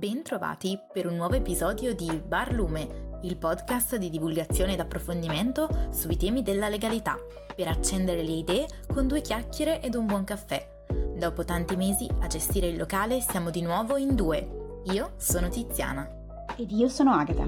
Bentrovati per un nuovo episodio di Bar Lume, il podcast di divulgazione ed approfondimento sui temi della legalità, per accendere le idee con due chiacchiere ed un buon caffè. Dopo tanti mesi a gestire il locale siamo di nuovo in due. Io sono Tiziana. Ed io sono Agata.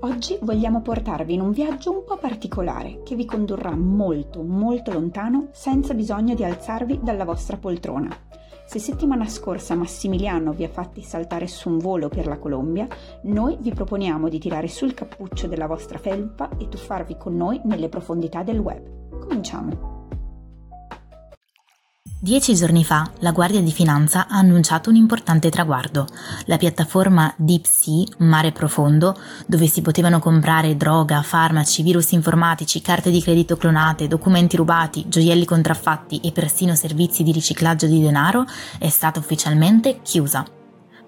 Oggi vogliamo portarvi in un viaggio un po' particolare che vi condurrà molto, molto lontano senza bisogno di alzarvi dalla vostra poltrona. Se settimana scorsa Massimiliano vi ha fatti saltare su un volo per la Colombia, noi vi proponiamo di tirare sul cappuccio della vostra felpa e tuffarvi con noi nelle profondità del web. Cominciamo! Dieci giorni fa la Guardia di Finanza ha annunciato un importante traguardo. La piattaforma DeepSea, Mare Profondo, dove si potevano comprare droga, farmaci, virus informatici, carte di credito clonate, documenti rubati, gioielli contraffatti e persino servizi di riciclaggio di denaro, è stata ufficialmente chiusa.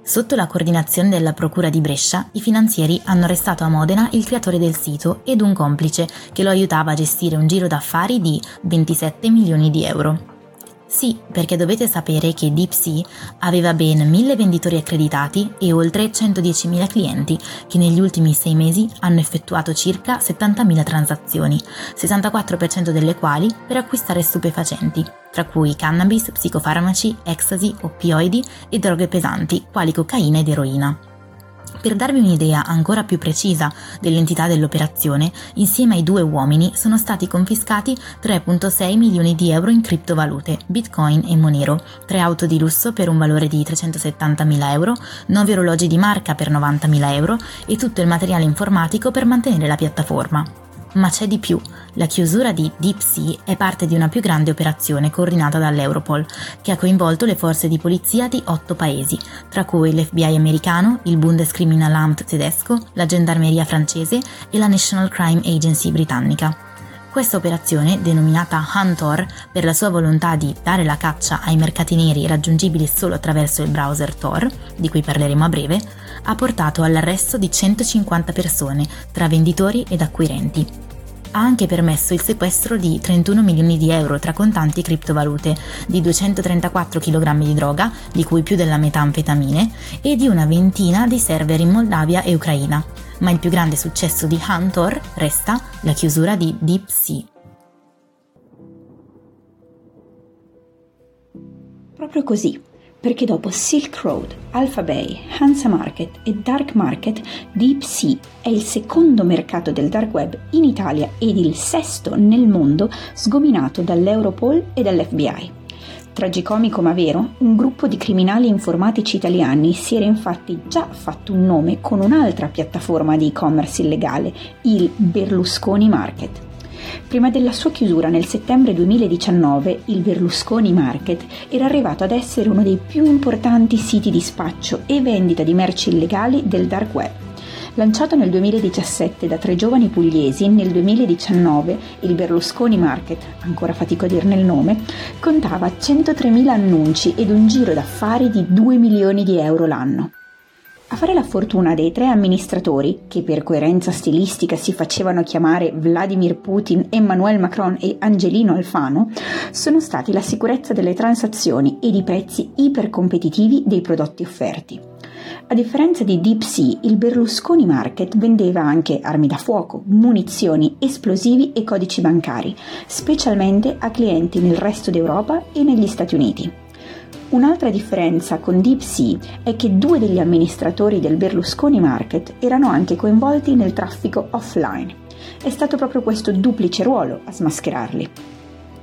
Sotto la coordinazione della Procura di Brescia, i finanzieri hanno arrestato a Modena il creatore del sito ed un complice che lo aiutava a gestire un giro d'affari di 27 milioni di euro. Sì, perché dovete sapere che DeepSea aveva ben 1000 venditori accreditati e oltre 110.000 clienti che negli ultimi sei mesi hanno effettuato circa 70.000 transazioni, 64% delle quali per acquistare stupefacenti, tra cui cannabis, psicofarmaci, ecstasy, oppioidi e droghe pesanti, quali cocaina ed eroina. Per darvi un'idea ancora più precisa dell'entità dell'operazione, insieme ai due uomini sono stati confiscati 3.6 milioni di euro in criptovalute, bitcoin e monero, tre auto di lusso per un valore di 370 mila euro, 9 orologi di marca per 90 mila euro e tutto il materiale informatico per mantenere la piattaforma. Ma c'è di più. La chiusura di DeepSea è parte di una più grande operazione coordinata dall'Europol, che ha coinvolto le forze di polizia di otto paesi, tra cui l'FBI americano, il Bundeskriminalamt tedesco, la gendarmeria francese e la National Crime Agency britannica. Questa operazione, denominata Huntor per la sua volontà di dare la caccia ai mercati neri raggiungibili solo attraverso il browser Tor, di cui parleremo a breve, ha portato all'arresto di 150 persone, tra venditori ed acquirenti, ha anche permesso il sequestro di 31 milioni di euro tra contanti e criptovalute, di 234 kg di droga, di cui più della metà anfetamine, e di una ventina di server in Moldavia e Ucraina. Ma il più grande successo di Hunter resta la chiusura di Deep Sea. Proprio così, perché dopo Silk Road, Alpha Bay, Hansa Market e Dark Market, Deep Sea è il secondo mercato del dark web in Italia ed il sesto nel mondo sgominato dall'Europol e dall'FBI. Tragicomico ma vero, un gruppo di criminali informatici italiani si era infatti già fatto un nome con un'altra piattaforma di e-commerce illegale, il Berlusconi Market. Prima della sua chiusura nel settembre 2019, il Berlusconi Market era arrivato ad essere uno dei più importanti siti di spaccio e vendita di merci illegali del dark web. Lanciato nel 2017 da tre giovani pugliesi, nel 2019 il Berlusconi Market, ancora fatico a dirne il nome, contava 103.000 annunci ed un giro d'affari di 2 milioni di euro l'anno. A fare la fortuna dei tre amministratori, che per coerenza stilistica si facevano chiamare Vladimir Putin, Emmanuel Macron e Angelino Alfano, sono stati la sicurezza delle transazioni ed i prezzi ipercompetitivi dei prodotti offerti. A differenza di Deep Sea, il Berlusconi Market vendeva anche armi da fuoco, munizioni, esplosivi e codici bancari, specialmente a clienti nel resto d'Europa e negli Stati Uniti. Un'altra differenza con DeepSea è che due degli amministratori del Berlusconi Market erano anche coinvolti nel traffico offline. È stato proprio questo duplice ruolo a smascherarli.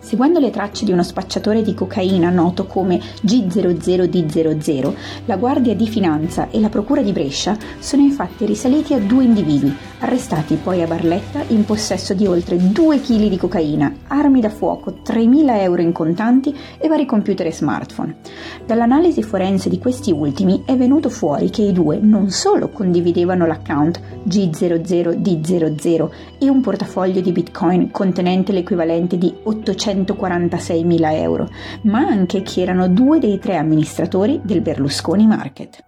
Seguendo le tracce di uno spacciatore di cocaina noto come G00D00, la Guardia di Finanza e la Procura di Brescia sono infatti risaliti a due individui, arrestati poi a Barletta in possesso di oltre 2 kg di cocaina, armi da fuoco, 3.000 euro in contanti e vari computer e smartphone. Dall'analisi forense di questi ultimi è venuto fuori che i due non solo condividevano l'account G00D00 e un portafoglio di bitcoin contenente l'equivalente di 800 146.000 euro, ma anche che erano due dei tre amministratori del Berlusconi Market.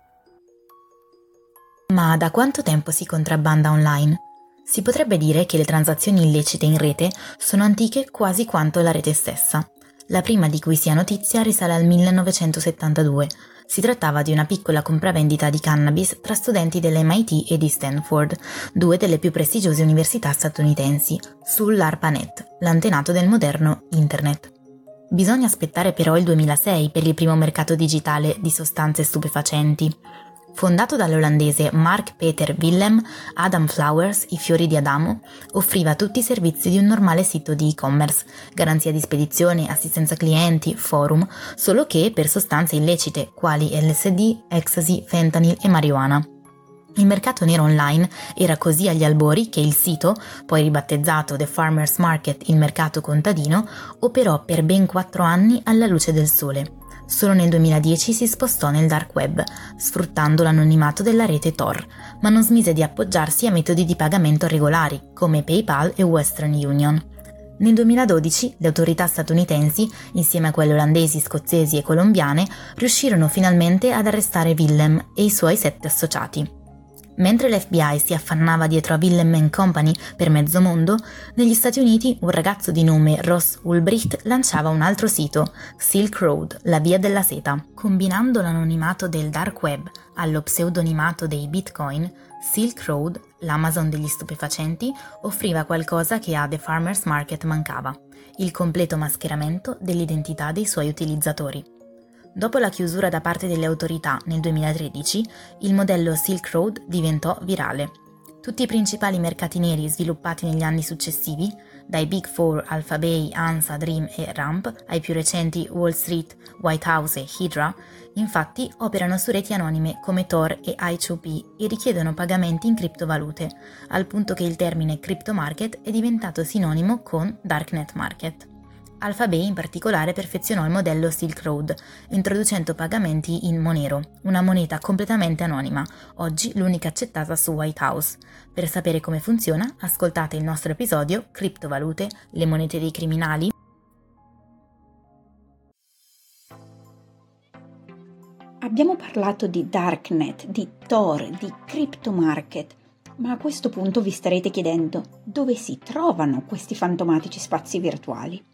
Ma da quanto tempo si contrabbanda online? Si potrebbe dire che le transazioni illecite in rete sono antiche quasi quanto la rete stessa. La prima di cui si ha notizia risale al 1972. Si trattava di una piccola compravendita di cannabis tra studenti dell'MIT e di Stanford, due delle più prestigiose università statunitensi, sull'ARPANET, l'antenato del moderno Internet. Bisogna aspettare però il 2006 per il primo mercato digitale di sostanze stupefacenti. Fondato dall'olandese Mark Peter Willem, Adam Flowers, i fiori di Adamo, offriva tutti i servizi di un normale sito di e-commerce, garanzia di spedizione, assistenza clienti, forum, solo che per sostanze illecite quali LSD, ecstasy, fentanyl e marijuana. Il mercato nero online era così agli albori che il sito, poi ribattezzato The Farmers Market il mercato contadino, operò per ben quattro anni alla luce del sole. Solo nel 2010 si spostò nel dark web, sfruttando l'anonimato della rete Tor, ma non smise di appoggiarsi a metodi di pagamento regolari, come PayPal e Western Union. Nel 2012 le autorità statunitensi, insieme a quelle olandesi, scozzesi e colombiane, riuscirono finalmente ad arrestare Willem e i suoi sette associati. Mentre l'FBI si affannava dietro a Willem Company per mezzo mondo, negli Stati Uniti un ragazzo di nome Ross Ulbricht lanciava un altro sito, Silk Road, la via della seta. Combinando l'anonimato del dark web allo pseudonimato dei bitcoin, Silk Road, l'Amazon degli stupefacenti, offriva qualcosa che a The Farmers Market mancava, il completo mascheramento dell'identità dei suoi utilizzatori. Dopo la chiusura da parte delle autorità nel 2013, il modello Silk Road diventò virale. Tutti i principali mercati neri sviluppati negli anni successivi, dai Big Four Alphabay, ANSA, Dream e Ramp, ai più recenti Wall Street, White House e Hydra, infatti operano su reti anonime come Tor e I2P e richiedono pagamenti in criptovalute, al punto che il termine crypto market è diventato sinonimo con darknet market. Alphabet in particolare perfezionò il modello Silk Road, introducendo pagamenti in Monero, una moneta completamente anonima, oggi l'unica accettata su White House. Per sapere come funziona, ascoltate il nostro episodio Criptovalute, le monete dei criminali. Abbiamo parlato di Darknet, di Tor, di Crypto Market, ma a questo punto vi starete chiedendo dove si trovano questi fantomatici spazi virtuali.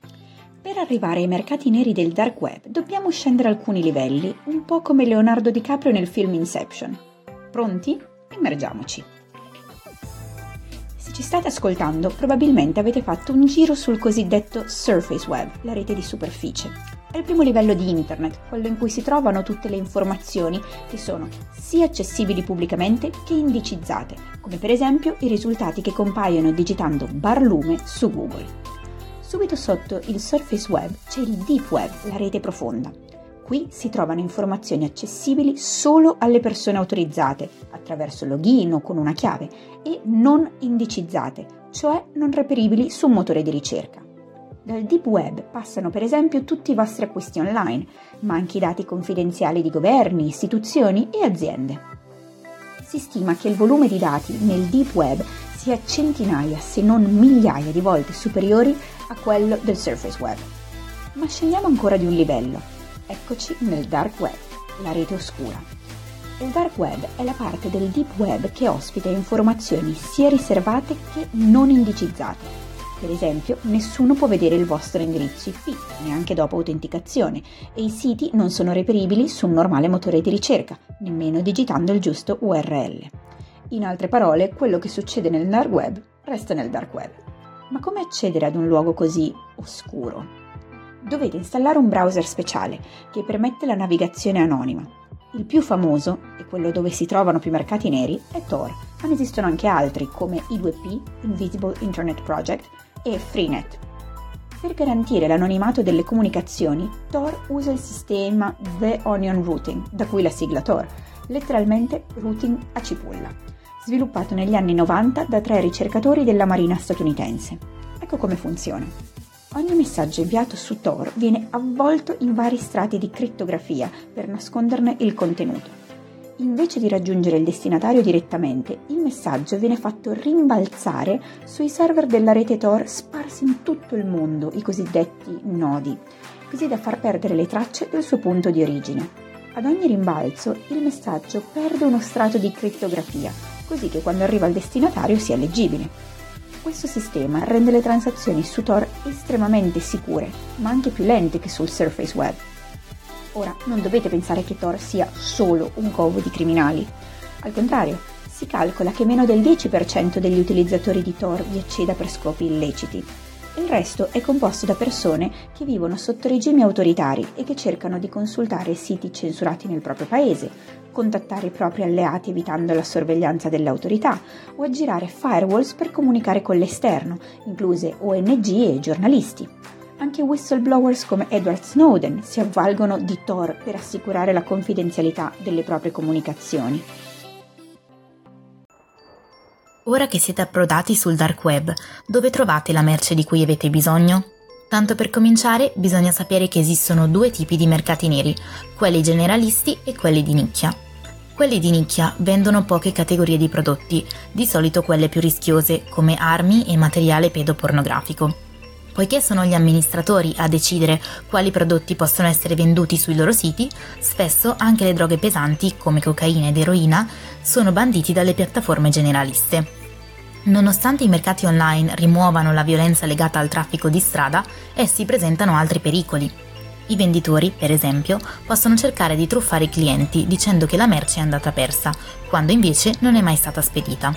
Per arrivare ai mercati neri del dark web dobbiamo scendere alcuni livelli, un po' come Leonardo DiCaprio nel film Inception. Pronti? Immergiamoci. Se ci state ascoltando, probabilmente avete fatto un giro sul cosiddetto surface web, la rete di superficie. È il primo livello di internet, quello in cui si trovano tutte le informazioni che sono sia accessibili pubblicamente che indicizzate, come per esempio i risultati che compaiono digitando barlume su Google. Subito sotto il surface web c'è il deep web, la rete profonda. Qui si trovano informazioni accessibili solo alle persone autorizzate, attraverso login o con una chiave, e non indicizzate, cioè non reperibili su un motore di ricerca. Dal deep web passano per esempio tutti i vostri acquisti online, ma anche i dati confidenziali di governi, istituzioni e aziende. Si stima che il volume di dati nel deep web sia centinaia se non migliaia di volte superiori a quello del Surface Web. Ma scendiamo ancora di un livello. Eccoci nel Dark Web, la rete oscura. Il Dark Web è la parte del Deep Web che ospita informazioni sia riservate che non indicizzate. Per esempio, nessuno può vedere il vostro indirizzo IP, neanche dopo autenticazione, e i siti non sono reperibili su un normale motore di ricerca, nemmeno digitando il giusto URL. In altre parole, quello che succede nel dark web resta nel dark web. Ma come accedere ad un luogo così oscuro? Dovete installare un browser speciale che permette la navigazione anonima. Il più famoso, e quello dove si trovano più mercati neri, è Tor, ma ne esistono anche altri come I2P, Invisible Internet Project, e Freenet. Per garantire l'anonimato delle comunicazioni, Tor usa il sistema The Onion Routing, da cui la sigla Tor, letteralmente routing a cipolla sviluppato negli anni 90 da tre ricercatori della Marina statunitense. Ecco come funziona. Ogni messaggio inviato su Tor viene avvolto in vari strati di crittografia per nasconderne il contenuto. Invece di raggiungere il destinatario direttamente, il messaggio viene fatto rimbalzare sui server della rete Tor sparsi in tutto il mondo, i cosiddetti nodi, così da far perdere le tracce del suo punto di origine. Ad ogni rimbalzo il messaggio perde uno strato di crittografia, così che quando arriva al destinatario sia leggibile. Questo sistema rende le transazioni su Tor estremamente sicure, ma anche più lente che sul Surface Web. Ora, non dovete pensare che Tor sia solo un covo di criminali. Al contrario, si calcola che meno del 10% degli utilizzatori di Tor vi acceda per scopi illeciti. Il resto è composto da persone che vivono sotto regimi autoritari e che cercano di consultare siti censurati nel proprio paese, contattare i propri alleati evitando la sorveglianza delle autorità o aggirare firewalls per comunicare con l'esterno, incluse ONG e giornalisti. Anche whistleblowers come Edward Snowden si avvalgono di Tor per assicurare la confidenzialità delle proprie comunicazioni. Ora che siete approdati sul dark web, dove trovate la merce di cui avete bisogno? Tanto per cominciare, bisogna sapere che esistono due tipi di mercati neri, quelli generalisti e quelli di nicchia. Quelli di nicchia vendono poche categorie di prodotti, di solito quelle più rischiose, come armi e materiale pedopornografico. Poiché sono gli amministratori a decidere quali prodotti possono essere venduti sui loro siti, spesso anche le droghe pesanti, come cocaina ed eroina, sono banditi dalle piattaforme generaliste. Nonostante i mercati online rimuovano la violenza legata al traffico di strada, essi presentano altri pericoli. I venditori, per esempio, possono cercare di truffare i clienti dicendo che la merce è andata persa, quando invece non è mai stata spedita.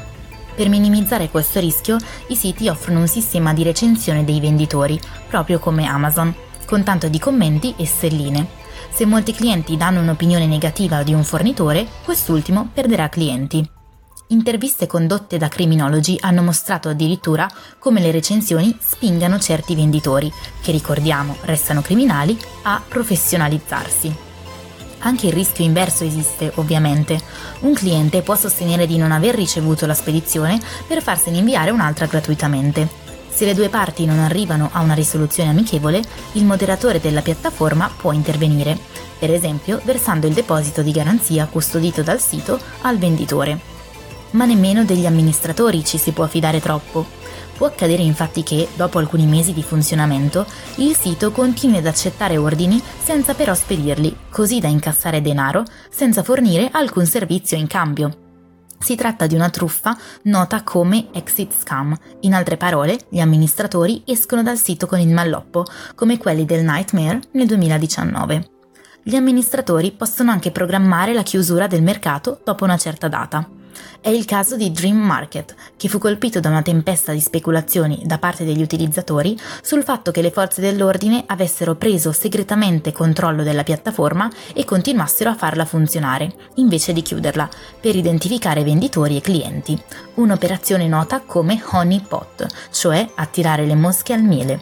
Per minimizzare questo rischio, i siti offrono un sistema di recensione dei venditori, proprio come Amazon, con tanto di commenti e stelline. Se molti clienti danno un'opinione negativa di un fornitore, quest'ultimo perderà clienti. Interviste condotte da criminologi hanno mostrato addirittura come le recensioni spingano certi venditori, che ricordiamo restano criminali, a professionalizzarsi. Anche il rischio inverso esiste, ovviamente. Un cliente può sostenere di non aver ricevuto la spedizione per farsene inviare un'altra gratuitamente. Se le due parti non arrivano a una risoluzione amichevole, il moderatore della piattaforma può intervenire, per esempio versando il deposito di garanzia custodito dal sito al venditore ma nemmeno degli amministratori ci si può fidare troppo. Può accadere infatti che, dopo alcuni mesi di funzionamento, il sito continui ad accettare ordini senza però spedirli, così da incassare denaro senza fornire alcun servizio in cambio. Si tratta di una truffa nota come exit scam. In altre parole, gli amministratori escono dal sito con il malloppo, come quelli del Nightmare nel 2019. Gli amministratori possono anche programmare la chiusura del mercato dopo una certa data. È il caso di Dream Market, che fu colpito da una tempesta di speculazioni da parte degli utilizzatori sul fatto che le forze dell'ordine avessero preso segretamente controllo della piattaforma e continuassero a farla funzionare, invece di chiuderla, per identificare venditori e clienti. Un'operazione nota come honey pot, cioè attirare le mosche al miele.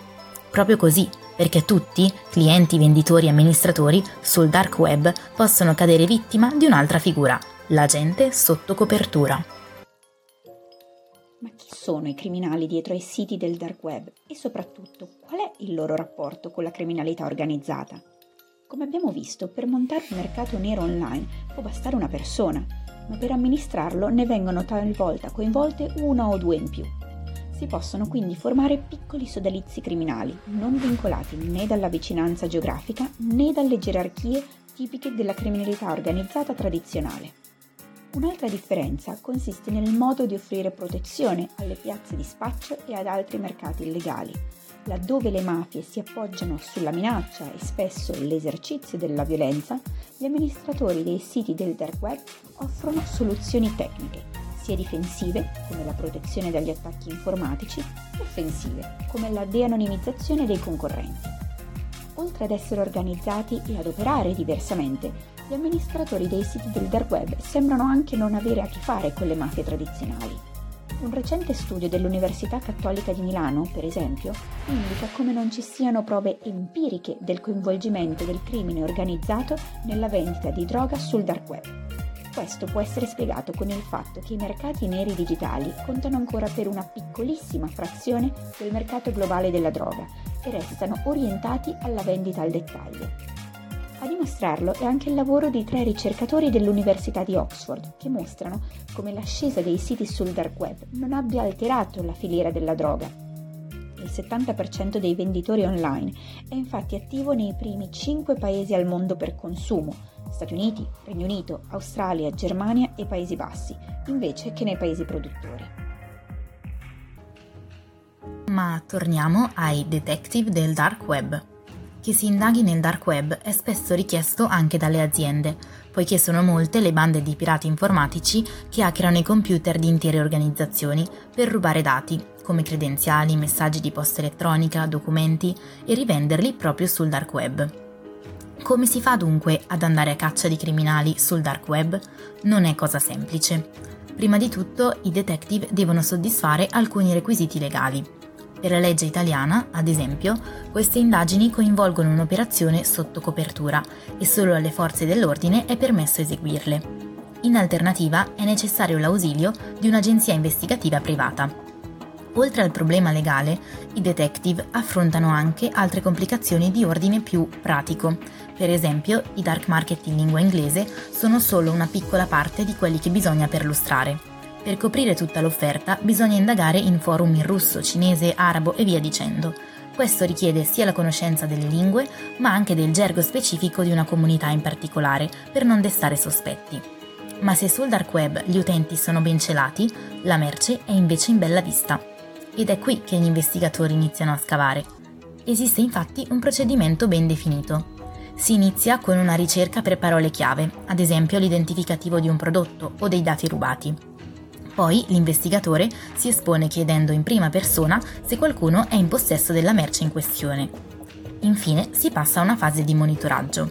Proprio così, perché tutti, clienti, venditori e amministratori, sul dark web possono cadere vittima di un'altra figura, l'agente sotto copertura. Ma chi sono i criminali dietro ai siti del dark web e soprattutto qual è il loro rapporto con la criminalità organizzata? Come abbiamo visto, per montare un mercato nero online può bastare una persona, ma per amministrarlo ne vengono talvolta coinvolte una o due in più. Si possono quindi formare piccoli sodalizi criminali, non vincolati né dalla vicinanza geografica né dalle gerarchie tipiche della criminalità organizzata tradizionale. Un'altra differenza consiste nel modo di offrire protezione alle piazze di spaccio e ad altri mercati illegali, laddove le mafie si appoggiano sulla minaccia e spesso l'esercizio della violenza, gli amministratori dei siti del dark web offrono soluzioni tecniche, sia difensive, come la protezione dagli attacchi informatici, che offensive, come la de-anonimizzazione dei concorrenti. Oltre ad essere organizzati e ad operare diversamente, gli amministratori dei siti del dark web sembrano anche non avere a che fare con le mafie tradizionali. Un recente studio dell'Università Cattolica di Milano, per esempio, indica come non ci siano prove empiriche del coinvolgimento del crimine organizzato nella vendita di droga sul dark web. Questo può essere spiegato con il fatto che i mercati neri digitali contano ancora per una piccolissima frazione del mercato globale della droga e restano orientati alla vendita al dettaglio. A dimostrarlo è anche il lavoro di tre ricercatori dell'Università di Oxford, che mostrano come l'ascesa dei siti sul dark web non abbia alterato la filiera della droga. Il 70% dei venditori online è infatti attivo nei primi 5 paesi al mondo per consumo, Stati Uniti, Regno Unito, Australia, Germania e Paesi Bassi, invece che nei paesi produttori. Ma torniamo ai detective del dark web. Che si indaghi nel dark web è spesso richiesto anche dalle aziende, poiché sono molte le bande di pirati informatici che hackerano i computer di intere organizzazioni per rubare dati, come credenziali, messaggi di posta elettronica, documenti, e rivenderli proprio sul dark web. Come si fa dunque ad andare a caccia di criminali sul dark web? Non è cosa semplice. Prima di tutto i detective devono soddisfare alcuni requisiti legali. Per la legge italiana, ad esempio, queste indagini coinvolgono un'operazione sotto copertura e solo alle forze dell'ordine è permesso eseguirle. In alternativa è necessario l'ausilio di un'agenzia investigativa privata. Oltre al problema legale, i detective affrontano anche altre complicazioni di ordine più pratico. Per esempio, i dark market in lingua inglese sono solo una piccola parte di quelli che bisogna perlustrare. Per coprire tutta l'offerta bisogna indagare in forum in russo, cinese, arabo e via dicendo. Questo richiede sia la conoscenza delle lingue, ma anche del gergo specifico di una comunità in particolare, per non destare sospetti. Ma se sul dark web gli utenti sono ben celati, la merce è invece in bella vista. Ed è qui che gli investigatori iniziano a scavare. Esiste infatti un procedimento ben definito. Si inizia con una ricerca per parole chiave, ad esempio l'identificativo di un prodotto o dei dati rubati. Poi l'investigatore si espone chiedendo in prima persona se qualcuno è in possesso della merce in questione. Infine si passa a una fase di monitoraggio.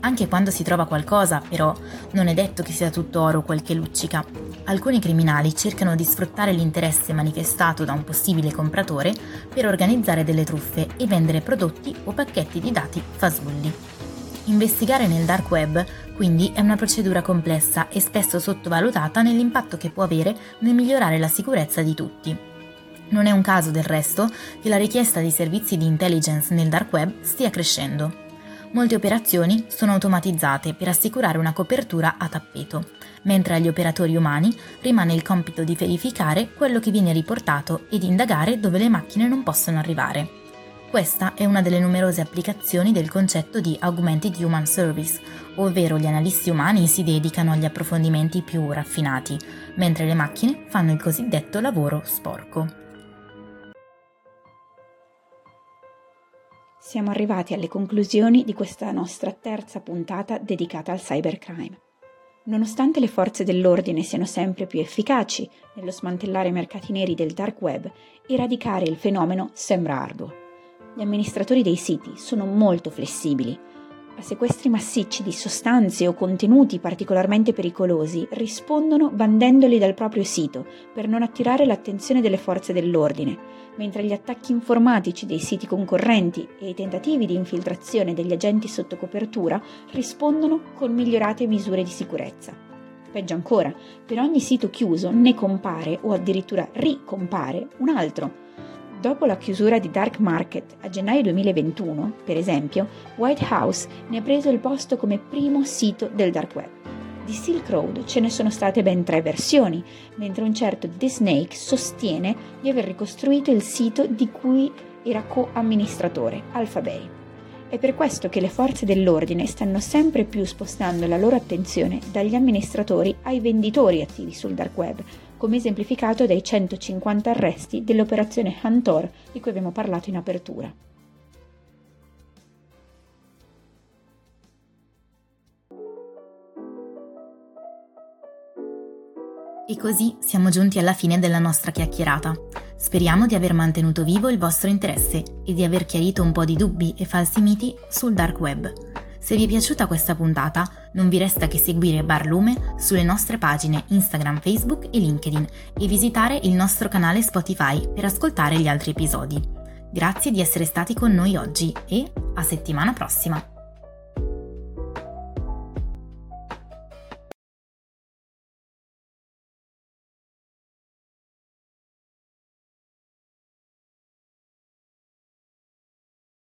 Anche quando si trova qualcosa, però, non è detto che sia tutto oro quel che luccica. Alcuni criminali cercano di sfruttare l'interesse manifestato da un possibile compratore per organizzare delle truffe e vendere prodotti o pacchetti di dati fasulli. Investigare nel dark web quindi è una procedura complessa e spesso sottovalutata nell'impatto che può avere nel migliorare la sicurezza di tutti. Non è un caso del resto che la richiesta di servizi di intelligence nel dark web stia crescendo molte operazioni sono automatizzate per assicurare una copertura a tappeto, mentre agli operatori umani rimane il compito di verificare quello che viene riportato ed indagare dove le macchine non possono arrivare. Questa è una delle numerose applicazioni del concetto di Augmented Human Service, ovvero gli analisti umani si dedicano agli approfondimenti più raffinati, mentre le macchine fanno il cosiddetto lavoro sporco. siamo arrivati alle conclusioni di questa nostra terza puntata dedicata al cybercrime. Nonostante le forze dell'ordine siano sempre più efficaci nello smantellare i mercati neri del dark web, eradicare il fenomeno sembra arduo. Gli amministratori dei siti sono molto flessibili a sequestri massicci di sostanze o contenuti particolarmente pericolosi rispondono bandendoli dal proprio sito per non attirare l'attenzione delle forze dell'ordine, mentre gli attacchi informatici dei siti concorrenti e i tentativi di infiltrazione degli agenti sotto copertura rispondono con migliorate misure di sicurezza. Peggio ancora, per ogni sito chiuso ne compare o addirittura ricompare un altro Dopo la chiusura di Dark Market a gennaio 2021, per esempio, White House ne ha preso il posto come primo sito del dark web. Di Silk Road ce ne sono state ben tre versioni, mentre un certo The Snake sostiene di aver ricostruito il sito di cui era co-amministratore, Alphabay. È per questo che le forze dell'ordine stanno sempre più spostando la loro attenzione dagli amministratori ai venditori attivi sul dark web, come esemplificato dai 150 arresti dell'operazione Huntor di cui abbiamo parlato in apertura. E così siamo giunti alla fine della nostra chiacchierata. Speriamo di aver mantenuto vivo il vostro interesse e di aver chiarito un po' di dubbi e falsi miti sul dark web. Se vi è piaciuta questa puntata, non vi resta che seguire Barlume sulle nostre pagine Instagram, Facebook e LinkedIn e visitare il nostro canale Spotify per ascoltare gli altri episodi. Grazie di essere stati con noi oggi e a settimana prossima!